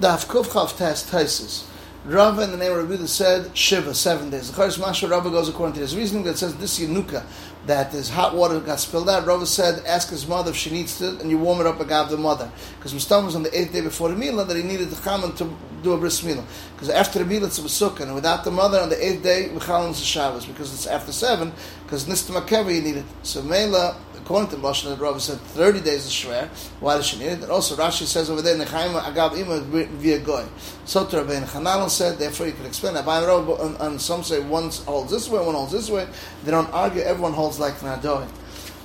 Daf Kuf Chav Tes Taisis. Rava in the name of Rabbi said Shiva, seven days. The Charis Masha Rava goes according to his reasoning that says this Yanuka, that his hot water got spilled out. Rava said, ask his mother if she needs to, and you warm it up and agav the mother. Because Mustam was on the eighth day before the meal, that he needed to come and to do a bris milah. Because after the meal, it's a Sukkah, and without the mother on the eighth day, Michalim is a Shabbos, because it's after seven, because Nista Makevi you need it. So Mela, according to Lashon, that Rava said 30 days is Shver. Why does she need it? And also Rashi says over there, Nechaim Agav Ima via Goy. So to Rabbein Chananel said, therefore you can explain that. By and, and some say one holds this way, one holds this way. They don't argue, everyone holds like Nadoi.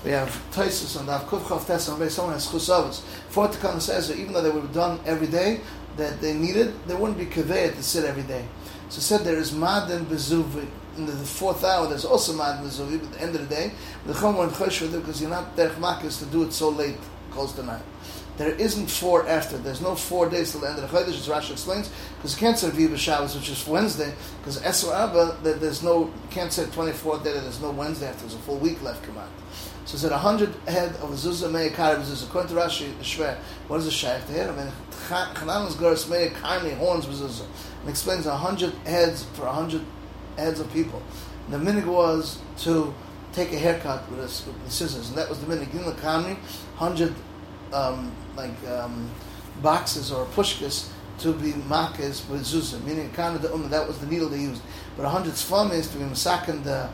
We have Taisus and Av Kufchav Tesam, someone has Chusavas. Fortikon says that even though they were done every day, that they needed, there wouldn't be Kaveya to sit every day. So said there is Madan Bezuvi. In the fourth hour, there's also Madan Bezuvi, but at the end of the day, the Chom went Chosh because you're not Derech Makis to do it so late, close to night. There isn't four after. There's no four days till the end of the Chodesh, as Rashi explains, because you can't say Viva Shabbos, which is Wednesday, because Esra Abba, there's no, you can't say 24th day, that there's no Wednesday after, there's a full week left come out. So said a hundred head of zuzah mei kari b'zuzah. According to Rashi, Shver, what is a shaykh hear? I mean, Chanan's gurs mei kari horns b'zuzah. And explains a hundred heads for a hundred heads of people. And the minig was to take a haircut with, a, with scissors, and that was the minig. Kami, hundred um, like um, boxes or pushkas to be makas with zuzah, meaning kind of the umma. That was the needle they used. But a hundred tzfam is to be masakin the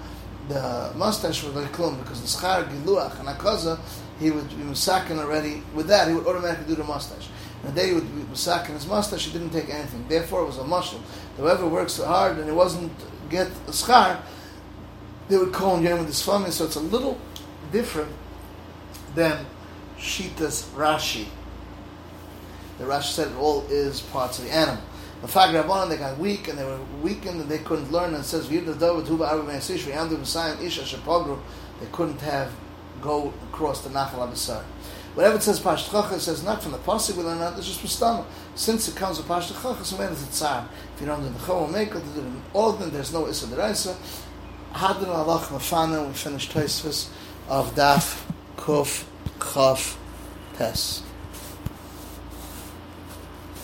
the mustache was like klum because the schar giluach and akaza he would be musakin already. With that, he would automatically do the mustache. And the day he would be musakin his mustache, he didn't take anything. Therefore, it was a mushroom. Whoever works hard and it wasn't get a schar, they would call him with this family. So it's a little different than Shita's Rashi. The Rashi said it all is parts of the animal. The Fag they got weak and they were weakened and they couldn't learn. And it says, They couldn't have go across the Nachal Abisar. Whatever it says Pashtachacha, it says not from the Pasuk, we learn that, it's just Mustama. Since it comes with Pasht Chacha, so when is it Tzar? If you don't do the Chol Mekel, do of them, there's no Issa Deraisa. Hadin Allah Mafana, we finished Tosfos of Daf, Kuf, Chaf, Tes.